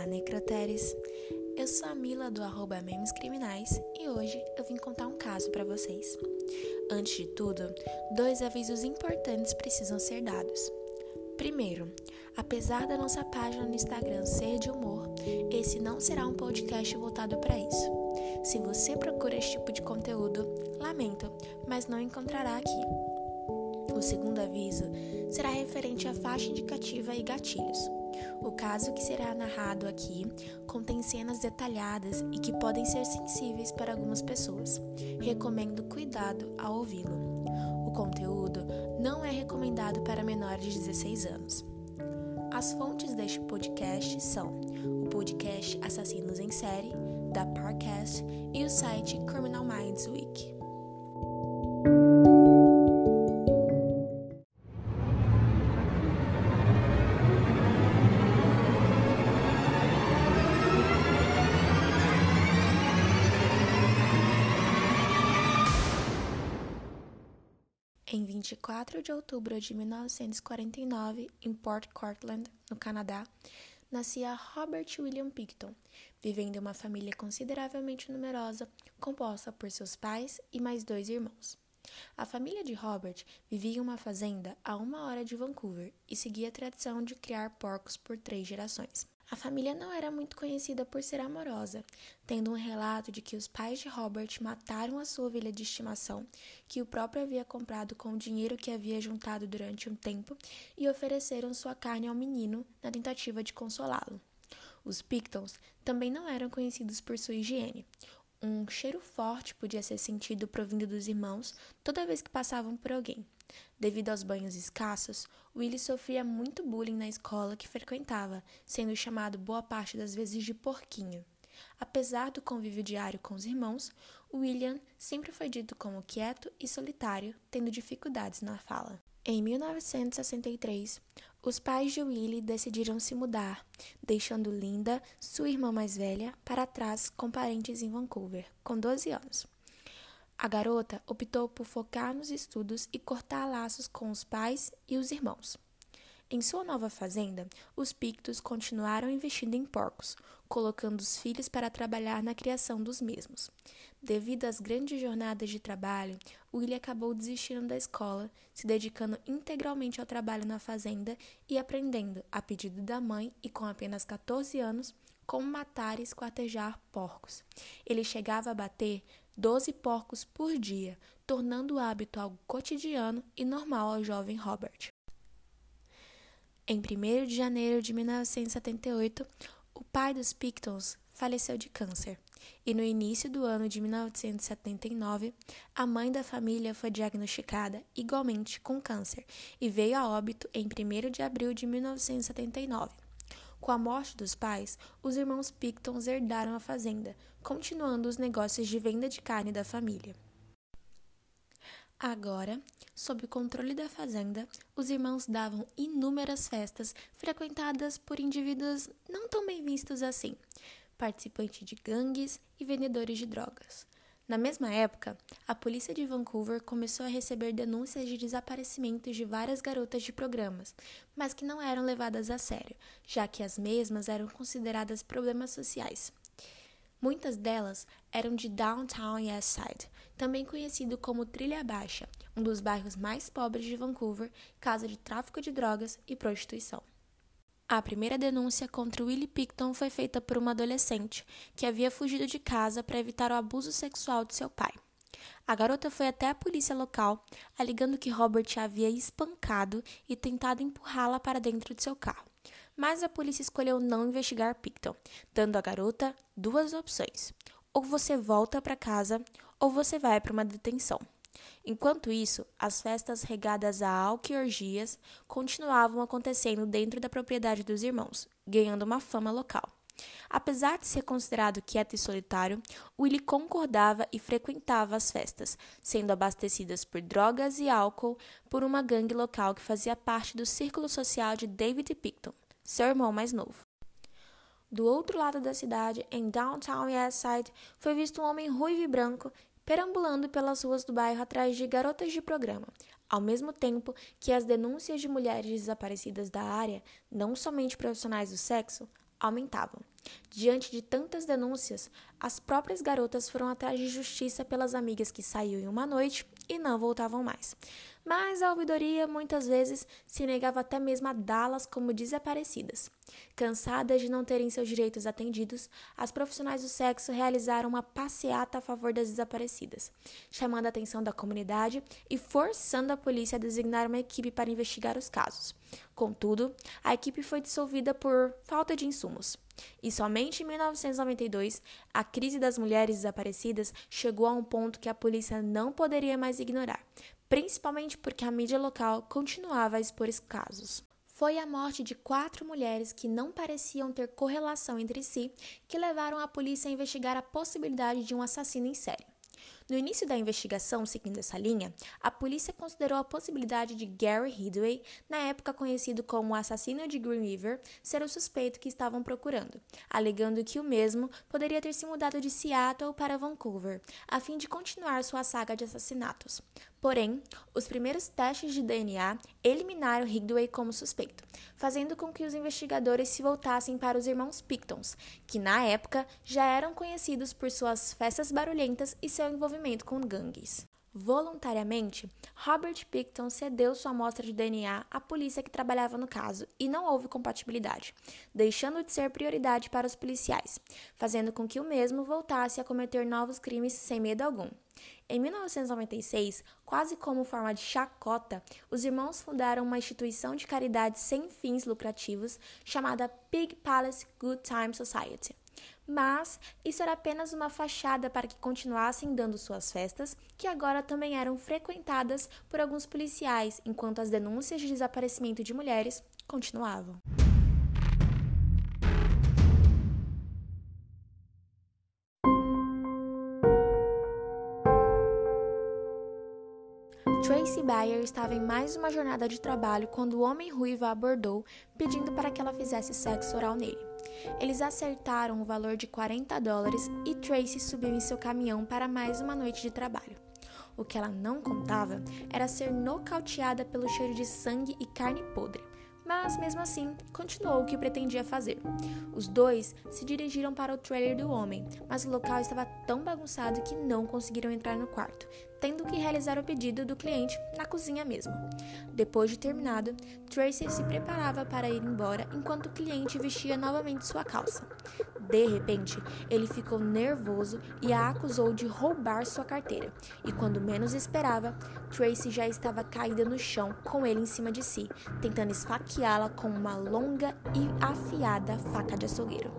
Olá, necroteres! Eu sou a Mila do arroba Memes Criminais e hoje eu vim contar um caso para vocês. Antes de tudo, dois avisos importantes precisam ser dados. Primeiro, apesar da nossa página no Instagram ser de humor, esse não será um podcast voltado para isso. Se você procura esse tipo de conteúdo, lamento, mas não encontrará aqui. O segundo aviso será referente à faixa indicativa e gatilhos. O caso que será narrado aqui contém cenas detalhadas e que podem ser sensíveis para algumas pessoas. Recomendo cuidado ao ouvi-lo. O conteúdo não é recomendado para menores de 16 anos. As fontes deste podcast são o podcast Assassinos em Série, da Parcast e o site Criminal Minds Week. Em 24 de outubro de 1949, em Port Cortland, no Canadá, nascia Robert William Picton, vivendo uma família consideravelmente numerosa, composta por seus pais e mais dois irmãos. A família de Robert vivia em uma fazenda a uma hora de Vancouver e seguia a tradição de criar porcos por três gerações. A família não era muito conhecida por ser amorosa, tendo um relato de que os pais de Robert mataram a sua ovelha de estimação, que o próprio havia comprado com o dinheiro que havia juntado durante um tempo, e ofereceram sua carne ao menino na tentativa de consolá-lo. Os Pictons também não eram conhecidos por sua higiene. Um cheiro forte podia ser sentido provindo dos irmãos toda vez que passavam por alguém. Devido aos banhos escassos, Willie sofria muito bullying na escola que frequentava, sendo chamado boa parte das vezes de porquinho. Apesar do convívio diário com os irmãos, William sempre foi dito como quieto e solitário, tendo dificuldades na fala. Em 1963, os pais de Willie decidiram se mudar, deixando Linda, sua irmã mais velha, para trás com parentes em Vancouver, com 12 anos. A garota optou por focar nos estudos e cortar laços com os pais e os irmãos. Em sua nova fazenda, os Pictos continuaram investindo em porcos, colocando os filhos para trabalhar na criação dos mesmos. Devido às grandes jornadas de trabalho, Willie acabou desistindo da escola, se dedicando integralmente ao trabalho na fazenda e aprendendo, a pedido da mãe e com apenas 14 anos, como matar e esquartejar porcos. Ele chegava a bater 12 porcos por dia, tornando o hábito algo cotidiano e normal ao jovem Robert. Em 1 de janeiro de 1978, o pai dos Pictons faleceu de câncer, e no início do ano de 1979, a mãe da família foi diagnosticada igualmente com câncer e veio a óbito em 1 de abril de 1979. Com a morte dos pais, os irmãos Pictons herdaram a fazenda, continuando os negócios de venda de carne da família. Agora, sob o controle da fazenda, os irmãos davam inúmeras festas frequentadas por indivíduos não tão bem vistos assim, participantes de gangues e vendedores de drogas. Na mesma época, a polícia de Vancouver começou a receber denúncias de desaparecimentos de várias garotas de programas, mas que não eram levadas a sério, já que as mesmas eram consideradas problemas sociais. Muitas delas eram de Downtown East Side, também conhecido como Trilha Baixa, um dos bairros mais pobres de Vancouver, casa de tráfico de drogas e prostituição. A primeira denúncia contra Willie Picton foi feita por uma adolescente que havia fugido de casa para evitar o abuso sexual de seu pai. A garota foi até a polícia local, alegando que Robert a havia espancado e tentado empurrá-la para dentro de seu carro. Mas a polícia escolheu não investigar Picton, dando à garota duas opções: ou você volta para casa ou você vai para uma detenção. Enquanto isso, as festas regadas a álcool e orgias continuavam acontecendo dentro da propriedade dos irmãos, ganhando uma fama local. Apesar de ser considerado quieto e solitário, Willie concordava e frequentava as festas, sendo abastecidas por drogas e álcool por uma gangue local que fazia parte do círculo social de David Picton, seu irmão mais novo. Do outro lado da cidade, em Downtown Side, foi visto um homem ruivo e branco perambulando pelas ruas do bairro atrás de garotas de programa, ao mesmo tempo que as denúncias de mulheres desaparecidas da área, não somente profissionais do sexo, aumentavam. Diante de tantas denúncias, as próprias garotas foram atrás de justiça pelas amigas que saíam em uma noite e não voltavam mais. Mas a ouvidoria muitas vezes se negava até mesmo a dá-las como desaparecidas. Cansadas de não terem seus direitos atendidos, as profissionais do sexo realizaram uma passeata a favor das desaparecidas, chamando a atenção da comunidade e forçando a polícia a designar uma equipe para investigar os casos. Contudo, a equipe foi dissolvida por falta de insumos. E somente em 1992, a crise das mulheres desaparecidas chegou a um ponto que a polícia não poderia mais ignorar, principalmente porque a mídia local continuava a expor casos. Foi a morte de quatro mulheres que não pareciam ter correlação entre si que levaram a polícia a investigar a possibilidade de um assassino em série. No início da investigação, seguindo essa linha, a polícia considerou a possibilidade de Gary Hidway, na época conhecido como o assassino de Green River, ser o suspeito que estavam procurando, alegando que o mesmo poderia ter se mudado de Seattle para Vancouver, a fim de continuar sua saga de assassinatos. Porém, os primeiros testes de DNA eliminaram Higdway como suspeito, fazendo com que os investigadores se voltassem para os irmãos Pictons, que na época já eram conhecidos por suas festas barulhentas e seu envolvimento com gangues. Voluntariamente, Robert Picton cedeu sua amostra de DNA à polícia que trabalhava no caso e não houve compatibilidade, deixando de ser prioridade para os policiais, fazendo com que o mesmo voltasse a cometer novos crimes sem medo algum. Em 1996, quase como forma de chacota, os irmãos fundaram uma instituição de caridade sem fins lucrativos chamada Pig Palace Good Time Society mas isso era apenas uma fachada para que continuassem dando suas festas, que agora também eram frequentadas por alguns policiais, enquanto as denúncias de desaparecimento de mulheres continuavam. Tracy Bayer estava em mais uma jornada de trabalho quando o homem ruivo a abordou, pedindo para que ela fizesse sexo oral nele. Eles acertaram o valor de 40 dólares e Tracy subiu em seu caminhão para mais uma noite de trabalho. O que ela não contava era ser nocauteada pelo cheiro de sangue e carne podre mas mesmo assim continuou o que pretendia fazer. Os dois se dirigiram para o trailer do homem, mas o local estava tão bagunçado que não conseguiram entrar no quarto, tendo que realizar o pedido do cliente na cozinha mesmo. Depois de terminado, Tracy se preparava para ir embora enquanto o cliente vestia novamente sua calça. De repente, ele ficou nervoso e a acusou de roubar sua carteira. E quando menos esperava, Tracy já estava caída no chão com ele em cima de si, tentando esfaqueá-la com uma longa e afiada faca de açougueiro.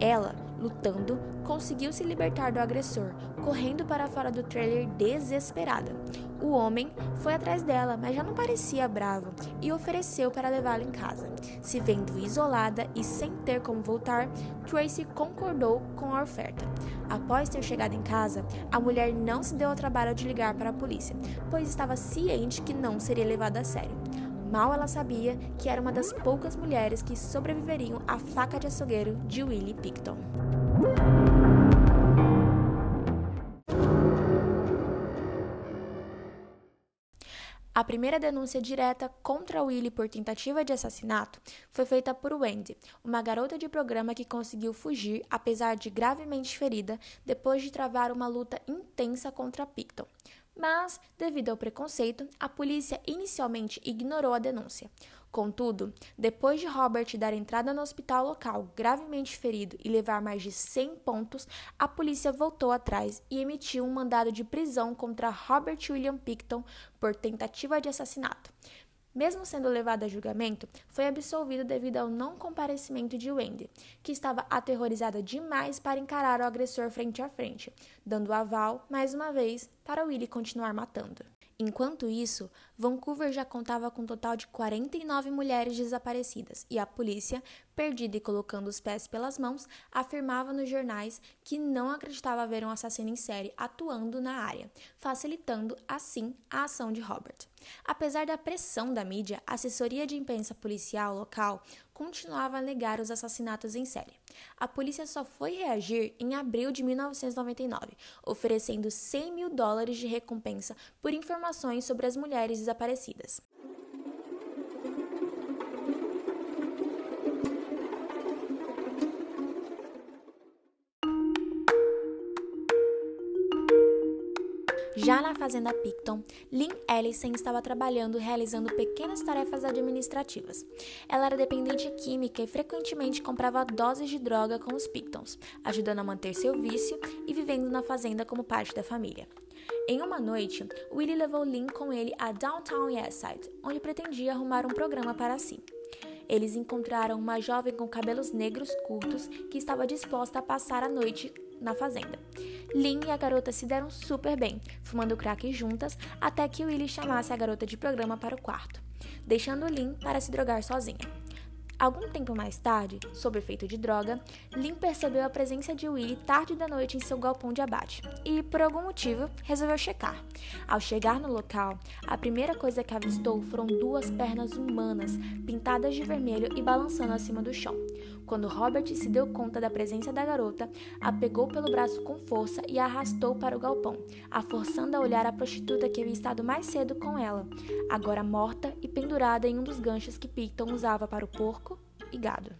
Ela Lutando, conseguiu se libertar do agressor, correndo para fora do trailer desesperada. O homem foi atrás dela, mas já não parecia bravo e ofereceu para levá-la em casa. Se vendo isolada e sem ter como voltar, Tracy concordou com a oferta. Após ter chegado em casa, a mulher não se deu ao trabalho de ligar para a polícia, pois estava ciente que não seria levada a sério. Mal ela sabia que era uma das poucas mulheres que sobreviveriam à faca de açougueiro de Willie Picton. A primeira denúncia direta contra Willie por tentativa de assassinato foi feita por Wendy, uma garota de programa que conseguiu fugir, apesar de gravemente ferida, depois de travar uma luta intensa contra Picton. Mas, devido ao preconceito, a polícia inicialmente ignorou a denúncia. Contudo, depois de Robert dar entrada no hospital local gravemente ferido e levar mais de 100 pontos, a polícia voltou atrás e emitiu um mandado de prisão contra Robert William Picton por tentativa de assassinato. Mesmo sendo levado a julgamento, foi absolvido devido ao não comparecimento de Wendy, que estava aterrorizada demais para encarar o agressor frente a frente, dando aval, mais uma vez, para Willie continuar matando. Enquanto isso, Vancouver já contava com um total de 49 mulheres desaparecidas e a polícia, perdida e colocando os pés pelas mãos, afirmava nos jornais que não acreditava haver um assassino em série atuando na área, facilitando assim a ação de Robert. Apesar da pressão da mídia, a assessoria de imprensa policial local continuava a negar os assassinatos em série. A polícia só foi reagir em abril de 1999, oferecendo 100 mil dólares de recompensa por informações sobre as mulheres desaparecidas. Fazenda Picton, Lynn Ellison estava trabalhando realizando pequenas tarefas administrativas. Ela era dependente química e frequentemente comprava doses de droga com os Pictons, ajudando a manter seu vício e vivendo na fazenda como parte da família. Em uma noite, Willie levou Lynn com ele a Downtown Eastside, onde pretendia arrumar um programa para si. Eles encontraram uma jovem com cabelos negros curtos que estava disposta a passar a noite na fazenda. Lynn e a garota se deram super bem, fumando crack juntas, até que Willie chamasse a garota de programa para o quarto, deixando Lynn para se drogar sozinha. Algum tempo mais tarde, sob efeito de droga, Lynn percebeu a presença de Willie tarde da noite em seu galpão de abate e, por algum motivo, resolveu checar. Ao chegar no local, a primeira coisa que avistou foram duas pernas humanas, pintadas de vermelho e balançando acima do chão. Quando Robert se deu conta da presença da garota, a pegou pelo braço com força e a arrastou para o galpão, a forçando a olhar a prostituta que havia estado mais cedo com ela, agora morta e pendurada em um dos ganchos que Picton usava para o porco e gado.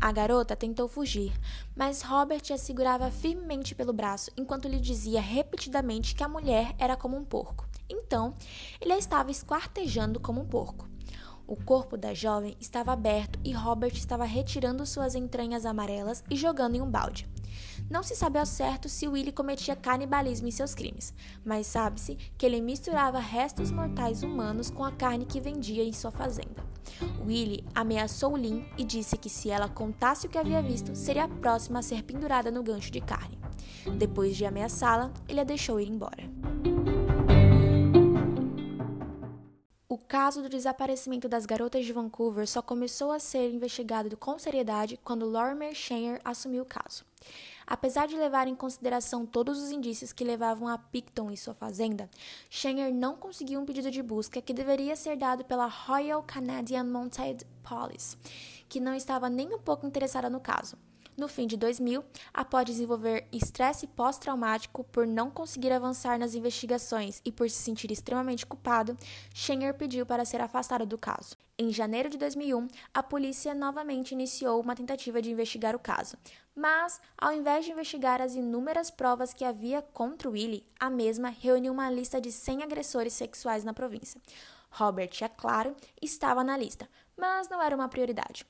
A garota tentou fugir, mas Robert a segurava firmemente pelo braço enquanto lhe dizia repetidamente que a mulher era como um porco. Então, ele a estava esquartejando como um porco. O corpo da jovem estava aberto e Robert estava retirando suas entranhas amarelas e jogando em um balde. Não se sabe ao certo se Willie cometia canibalismo em seus crimes, mas sabe-se que ele misturava restos mortais humanos com a carne que vendia em sua fazenda. Willie ameaçou Lynn e disse que se ela contasse o que havia visto, seria a próxima a ser pendurada no gancho de carne. Depois de ameaçá-la, ele a deixou ir embora. Caso do desaparecimento das garotas de Vancouver só começou a ser investigado com seriedade quando Lorimer Shaner assumiu o caso. Apesar de levar em consideração todos os indícios que levavam a Picton e sua fazenda, Shaner não conseguiu um pedido de busca que deveria ser dado pela Royal Canadian Mounted Police, que não estava nem um pouco interessada no caso. No fim de 2000, após desenvolver estresse pós-traumático por não conseguir avançar nas investigações e por se sentir extremamente culpado, Schenger pediu para ser afastado do caso. Em janeiro de 2001, a polícia novamente iniciou uma tentativa de investigar o caso, mas, ao invés de investigar as inúmeras provas que havia contra Willie, a mesma reuniu uma lista de 100 agressores sexuais na província. Robert, é claro, estava na lista, mas não era uma prioridade.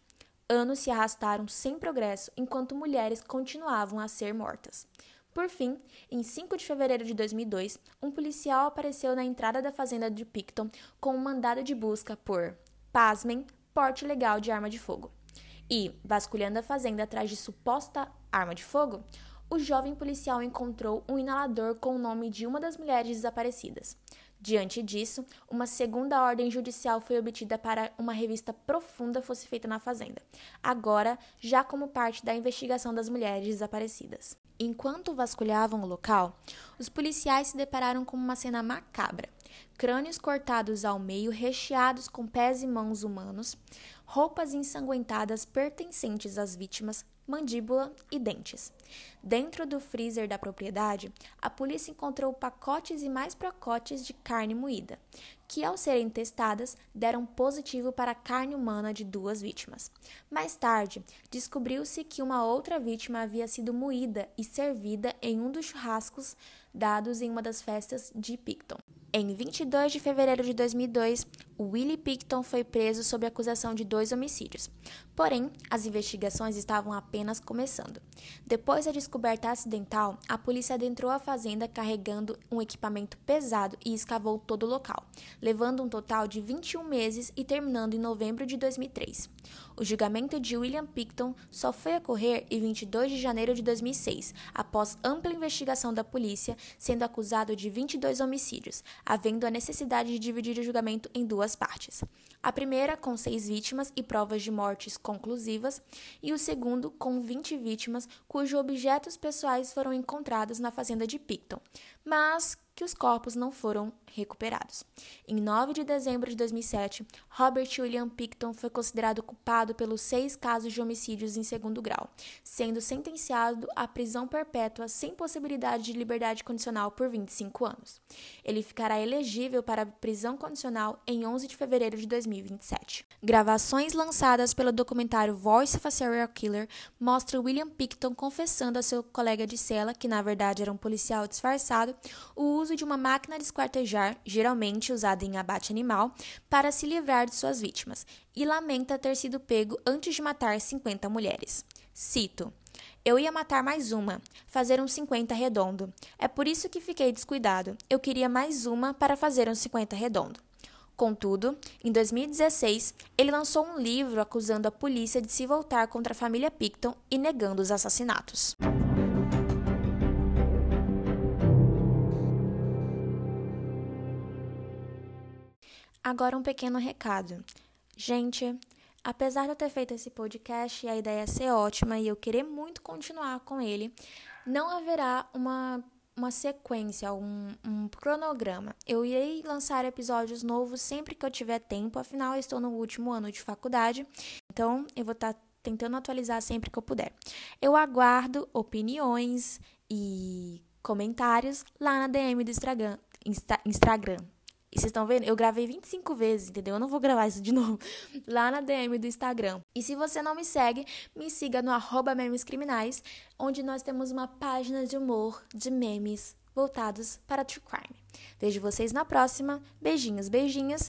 Anos se arrastaram sem progresso enquanto mulheres continuavam a ser mortas. Por fim, em 5 de fevereiro de 2002, um policial apareceu na entrada da fazenda de Picton com um mandado de busca por, pasmem, porte legal de arma de fogo. E, vasculhando a fazenda atrás de suposta arma de fogo, o jovem policial encontrou um inalador com o nome de uma das mulheres desaparecidas. Diante disso, uma segunda ordem judicial foi obtida para uma revista profunda fosse feita na fazenda, agora já como parte da investigação das mulheres desaparecidas. Enquanto vasculhavam o local, os policiais se depararam com uma cena macabra: crânios cortados ao meio, recheados com pés e mãos humanos, roupas ensanguentadas pertencentes às vítimas, mandíbula e dentes. Dentro do freezer da propriedade, a polícia encontrou pacotes e mais pacotes de carne moída, que, ao serem testadas, deram positivo para a carne humana de duas vítimas. Mais tarde, descobriu-se que uma outra vítima havia sido moída e servida em um dos churrascos dados em uma das festas de Picton. Em 22 de fevereiro de 2002, Willie Picton foi preso sob acusação de dois homicídios. Porém, as investigações estavam apenas começando. Depois da descoberta acidental, a polícia adentrou a fazenda carregando um equipamento pesado e escavou todo o local, levando um total de 21 meses e terminando em novembro de 2003. O julgamento de William Picton só foi ocorrer em 22 de janeiro de 2006, após ampla investigação da polícia, sendo acusado de 22 homicídios, havendo a necessidade de dividir o julgamento em duas partes. A primeira com seis vítimas e provas de mortes conclusivas, e o segundo com 20 vítimas cujos objetos pessoais foram encontrados na fazenda de Picton, mas que os corpos não foram recuperados. Em 9 de dezembro de 2007, Robert William Picton foi considerado culpado pelos seis casos de homicídios em segundo grau, sendo sentenciado à prisão perpétua sem possibilidade de liberdade condicional por 25 anos. Ele ficará elegível para prisão condicional em 11 de fevereiro de 2027. Gravações lançadas pelo documentário Voice of a Serial Killer mostram William Picton confessando a seu colega de cela, que na verdade era um policial disfarçado, o uso de uma máquina de esquartejar, geralmente usada em abate animal, para se livrar de suas vítimas, e lamenta ter sido pego antes de matar 50 mulheres. Cito: eu ia matar mais uma, fazer um 50 redondo. É por isso que fiquei descuidado. Eu queria mais uma para fazer um 50 redondo. Contudo, em 2016, ele lançou um livro acusando a polícia de se voltar contra a família Picton e negando os assassinatos. Agora um pequeno recado. Gente, apesar de eu ter feito esse podcast e a ideia ser ótima e eu querer muito continuar com ele, não haverá uma uma sequência, um, um, cronograma. Eu irei lançar episódios novos sempre que eu tiver tempo, afinal eu estou no último ano de faculdade, então eu vou estar tá tentando atualizar sempre que eu puder. Eu aguardo opiniões e comentários lá na DM do Instagram. Insta, Instagram. E vocês estão vendo? Eu gravei 25 vezes, entendeu? Eu não vou gravar isso de novo. Lá na DM do Instagram. E se você não me segue, me siga no arroba memes criminais, onde nós temos uma página de humor, de memes voltados para True Crime. Vejo vocês na próxima. Beijinhos, beijinhos.